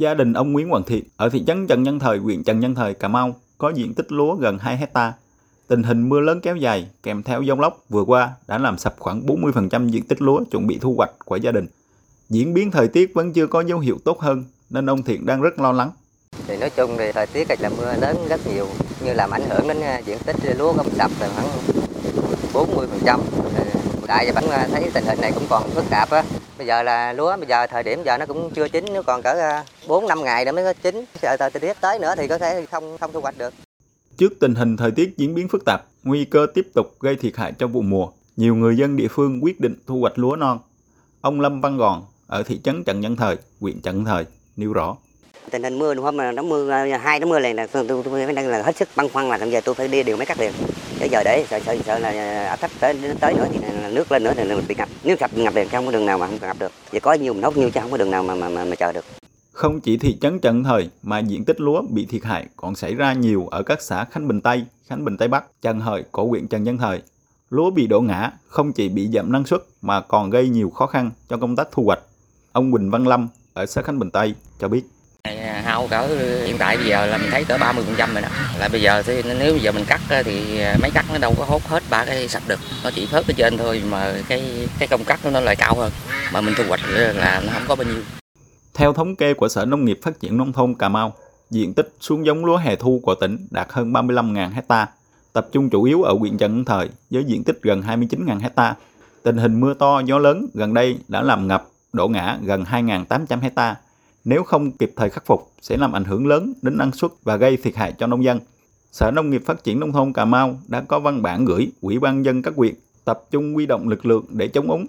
Gia đình ông Nguyễn Hoàng Thiện ở thị trấn Trần Nhân Thời, huyện Trần Nhân Thời, Cà Mau có diện tích lúa gần 2 hecta. Tình hình mưa lớn kéo dài kèm theo giông lốc vừa qua đã làm sập khoảng 40% diện tích lúa chuẩn bị thu hoạch của gia đình. Diễn biến thời tiết vẫn chưa có dấu hiệu tốt hơn nên ông Thiện đang rất lo lắng. thì nói chung thì thời tiết là mưa lớn rất nhiều như làm ảnh hưởng đến à, diện tích lúa có sập khoảng 40% tại giờ vẫn thấy tình hình này cũng còn phức tạp á bây giờ là lúa bây giờ thời điểm giờ nó cũng chưa chín nó còn cỡ à, bốn năm ngày nữa mới có chín sợ thời tiết tới nữa thì có thể không không thu hoạch được Trước tình hình thời tiết diễn biến phức tạp, nguy cơ tiếp tục gây thiệt hại cho vụ mùa, nhiều người dân địa phương quyết định thu hoạch lúa non. Ông Lâm Văn Gòn ở thị trấn Trần Nhân Thời, huyện Trần Thời nêu rõ. tình hình mưa hôm mà nó mưa à, hai nó mưa liền là tôi tôi tôi đang là hết sức băn khoăn là bây giờ tôi phải đi điều mấy cắt liền để giờ để sợ sợ sợ là à, áp thấp tới tới nữa thì nước lên nữa thì mình bị ngập nếu ngập ngập liền không có đường nào mà không ngập được giờ có nhiều mình hốt nhiều chứ không có đường nào mà mà mà, mà chờ được Không chỉ thị trấn Trần Thời mà diện tích lúa bị thiệt hại còn xảy ra nhiều ở các xã Khánh Bình Tây, Khánh Bình Tây Bắc, Trần Hợi của huyện Trần Nhân Thời. Lúa bị đổ ngã không chỉ bị giảm năng suất mà còn gây nhiều khó khăn cho công tác thu hoạch. Ông Quỳnh Văn Lâm ở xã Khánh Bình Tây cho biết cao cỡ hiện tại bây giờ là mình thấy cỡ 30 phần trăm rồi đó. Là bây giờ thì nếu bây giờ mình cắt thì máy cắt nó đâu có hốt hết ba cái sạch được. Nó chỉ phớt ở trên thôi mà cái cái công cắt nó lại cao hơn. Mà mình thu hoạch là nó không có bao nhiêu. Theo thống kê của Sở Nông nghiệp Phát triển Nông thôn Cà Mau, diện tích xuống giống lúa hè thu của tỉnh đạt hơn 35.000 hecta, tập trung chủ yếu ở huyện Trần Nhân Thời với diện tích gần 29.000 hecta. Tình hình mưa to, gió lớn gần đây đã làm ngập, đổ ngã gần 2.800 hecta. Nếu không kịp thời khắc phục sẽ làm ảnh hưởng lớn đến năng suất và gây thiệt hại cho nông dân. Sở Nông nghiệp Phát triển Nông thôn Cà Mau đã có văn bản gửi Ủy ban dân các huyện tập trung huy động lực lượng để chống úng,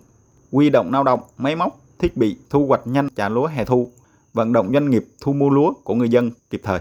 huy động lao động, máy móc, thiết bị thu hoạch nhanh trả lúa hè thu, vận động doanh nghiệp thu mua lúa của người dân kịp thời.